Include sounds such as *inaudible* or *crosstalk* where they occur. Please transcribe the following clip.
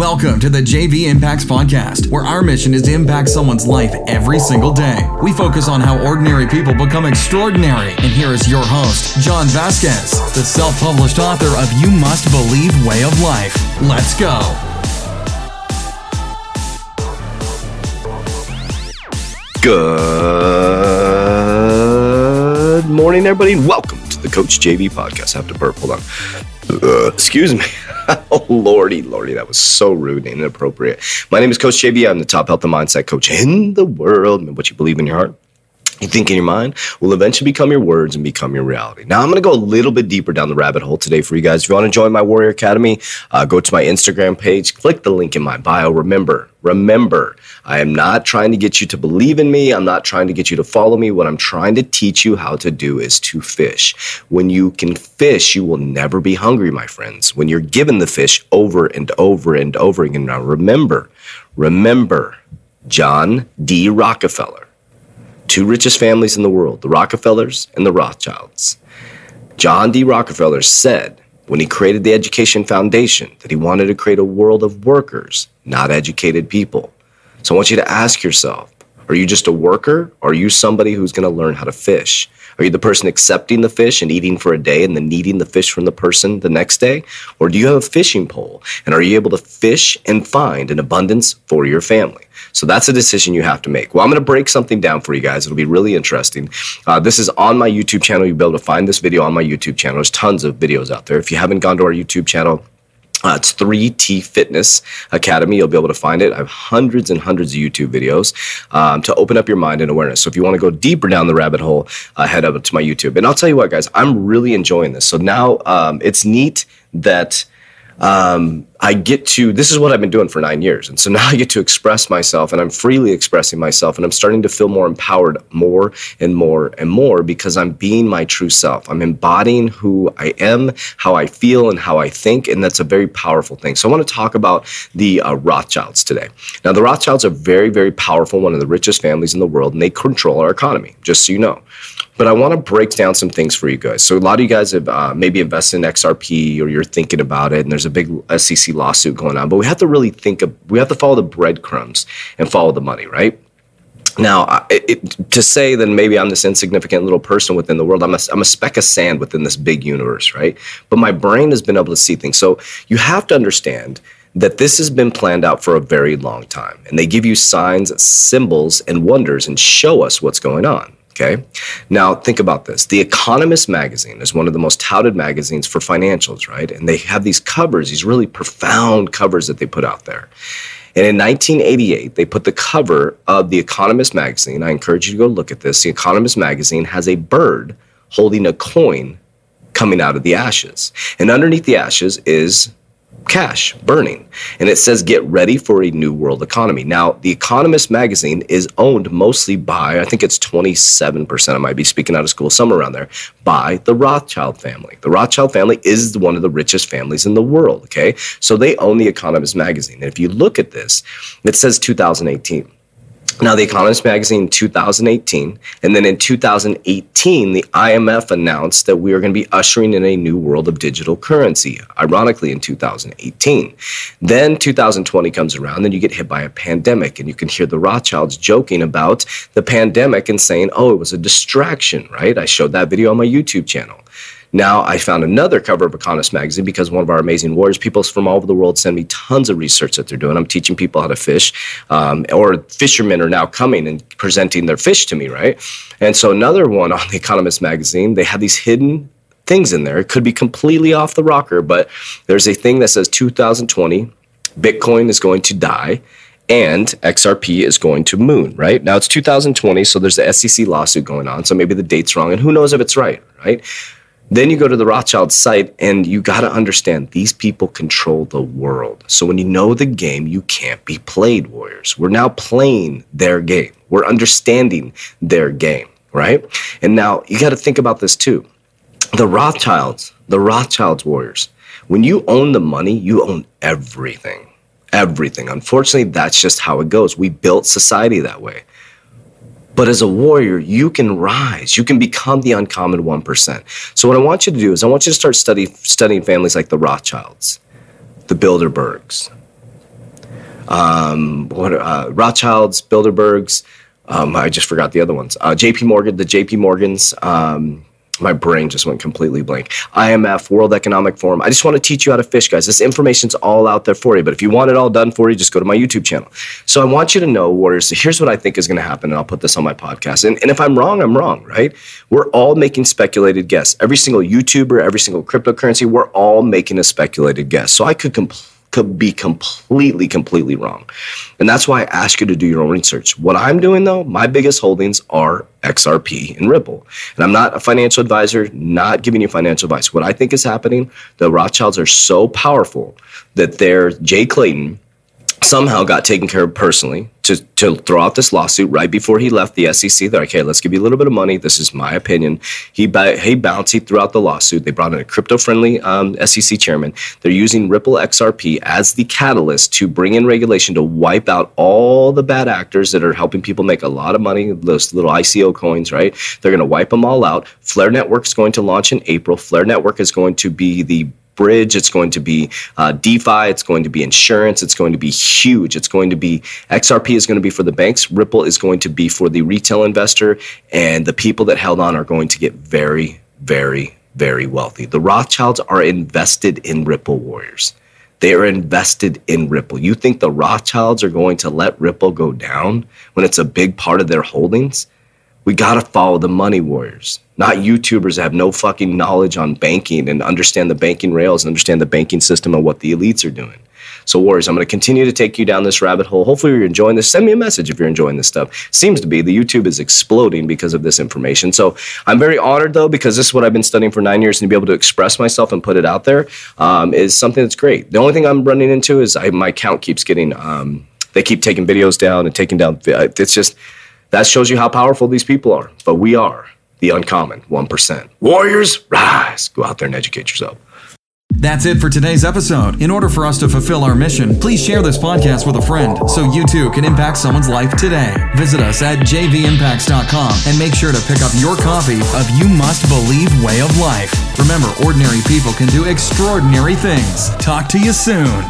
Welcome to the JV Impacts Podcast, where our mission is to impact someone's life every single day. We focus on how ordinary people become extraordinary. And here is your host, John Vasquez, the self published author of You Must Believe Way of Life. Let's go. Good morning, everybody, welcome to the Coach JV Podcast. I have to burp. Hold on. Excuse me. *laughs* oh, lordy, lordy, that was so rude and inappropriate. My name is Coach JV. I'm the top health and mindset coach in the world. What you believe in your heart, you think in your mind will eventually become your words and become your reality. Now, I'm going to go a little bit deeper down the rabbit hole today for you guys. If you want to join my Warrior Academy, uh, go to my Instagram page, click the link in my bio. Remember, remember, I am not trying to get you to believe in me. I'm not trying to get you to follow me. What I'm trying to teach you how to do is to fish. When you can fish, you will never be hungry, my friends. When you're given the fish over and over and over again. Now, remember, remember, John D. Rockefeller two richest families in the world, the Rockefellers and the Rothschilds. John D. Rockefeller said when he created the Education Foundation that he wanted to create a world of workers, not educated people. So I want you to ask yourself are you just a worker or are you somebody who's going to learn how to fish? Are you the person accepting the fish and eating for a day and then needing the fish from the person the next day? Or do you have a fishing pole and are you able to fish and find an abundance for your family? So that's a decision you have to make. Well, I'm going to break something down for you guys. It'll be really interesting. Uh, this is on my YouTube channel. You'll be able to find this video on my YouTube channel. There's tons of videos out there. If you haven't gone to our YouTube channel, uh, it's 3T Fitness Academy. You'll be able to find it. I have hundreds and hundreds of YouTube videos um, to open up your mind and awareness. So if you want to go deeper down the rabbit hole, uh, head up to my YouTube. And I'll tell you what, guys, I'm really enjoying this. So now um, it's neat that um, I get to, this is what I've been doing for nine years. And so now I get to express myself and I'm freely expressing myself and I'm starting to feel more empowered more and more and more because I'm being my true self. I'm embodying who I am, how I feel, and how I think. And that's a very powerful thing. So I want to talk about the uh, Rothschilds today. Now, the Rothschilds are very, very powerful, one of the richest families in the world, and they control our economy, just so you know but I want to break down some things for you guys. So a lot of you guys have uh, maybe invested in XRP or you're thinking about it, and there's a big SEC lawsuit going on. But we have to really think of we have to follow the breadcrumbs and follow the money, right? Now, it, it, to say that maybe I'm this insignificant little person within the world, I'm a, I'm a speck of sand within this big universe, right? But my brain has been able to see things. So you have to understand that this has been planned out for a very long time. And they give you signs, symbols, and wonders and show us what's going on. Okay. Now, think about this. The Economist magazine is one of the most touted magazines for financials, right? And they have these covers, these really profound covers that they put out there. And in 1988, they put the cover of The Economist magazine. I encourage you to go look at this. The Economist magazine has a bird holding a coin coming out of the ashes. And underneath the ashes is cash burning. And it says, get ready for a new world economy. Now, The Economist magazine is owned mostly by, I think it's 27%, I might be speaking out of school, somewhere around there, by the Rothschild family. The Rothschild family is one of the richest families in the world, okay? So they own The Economist magazine. And if you look at this, it says 2018. Now, The Economist magazine 2018, and then in 2018, the IMF announced that we are going to be ushering in a new world of digital currency, ironically, in 2018. Then 2020 comes around, and you get hit by a pandemic, and you can hear the Rothschilds joking about the pandemic and saying, oh, it was a distraction, right? I showed that video on my YouTube channel. Now I found another cover of Economist magazine because one of our amazing warriors, people from all over the world, send me tons of research that they're doing. I'm teaching people how to fish, um, or fishermen are now coming and presenting their fish to me, right? And so another one *laughs* on the Economist magazine, they have these hidden things in there. It could be completely off the rocker, but there's a thing that says 2020, Bitcoin is going to die and XRP is going to moon, right? Now it's 2020, so there's the SEC lawsuit going on, so maybe the date's wrong, and who knows if it's right, right? Then you go to the Rothschild site and you got to understand these people control the world. So when you know the game, you can't be played, Warriors. We're now playing their game, we're understanding their game, right? And now you got to think about this too. The Rothschilds, the Rothschilds Warriors, when you own the money, you own everything. Everything. Unfortunately, that's just how it goes. We built society that way. But as a warrior, you can rise. You can become the uncommon 1%. So, what I want you to do is, I want you to start study, studying families like the Rothschilds, the Bilderbergs, um, what uh, Rothschilds, Bilderbergs. Um, I just forgot the other ones. Uh, J.P. Morgan, the J.P. Morgans. Um, my brain just went completely blank. IMF, World Economic Forum. I just want to teach you how to fish, guys. This information's all out there for you. But if you want it all done for you, just go to my YouTube channel. So I want you to know, Warriors, here's what I think is going to happen. And I'll put this on my podcast. And, and if I'm wrong, I'm wrong, right? We're all making speculated guess. Every single YouTuber, every single cryptocurrency, we're all making a speculated guess. So I could completely could be completely, completely wrong. And that's why I ask you to do your own research. What I'm doing though, my biggest holdings are XRP and Ripple. And I'm not a financial advisor, not giving you financial advice. What I think is happening, the Rothschilds are so powerful that they're Jay Clayton somehow got taken care of personally to, to throw out this lawsuit right before he left the SEC. They're like, okay, let's give you a little bit of money. This is my opinion. He he bounced. He threw out the lawsuit. They brought in a crypto-friendly um, SEC chairman. They're using Ripple XRP as the catalyst to bring in regulation to wipe out all the bad actors that are helping people make a lot of money. Those little ICO coins, right? They're going to wipe them all out. Flare Network is going to launch in April. Flare Network is going to be the bridge. It's going to be uh, DeFi. It's going to be insurance. It's going to be huge. It's going to be XRP is going to be for the banks. Ripple is going to be for the retail investor. And the people that held on are going to get very, very, very wealthy. The Rothschilds are invested in Ripple Warriors. They are invested in Ripple. You think the Rothschilds are going to let Ripple go down when it's a big part of their holdings? We got to follow the money warriors, not YouTubers that have no fucking knowledge on banking and understand the banking rails and understand the banking system and what the elites are doing. So, Warriors, I'm going to continue to take you down this rabbit hole. Hopefully, you're enjoying this. Send me a message if you're enjoying this stuff. Seems to be the YouTube is exploding because of this information. So, I'm very honored though because this is what I've been studying for nine years, and to be able to express myself and put it out there um, is something that's great. The only thing I'm running into is I, my account keeps getting. Um, they keep taking videos down and taking down. It's just that shows you how powerful these people are. But we are the uncommon 1%. Warriors, rise. Go out there and educate yourself. That's it for today's episode. In order for us to fulfill our mission, please share this podcast with a friend so you too can impact someone's life today. Visit us at jvimpacts.com and make sure to pick up your copy of You Must Believe Way of Life. Remember, ordinary people can do extraordinary things. Talk to you soon.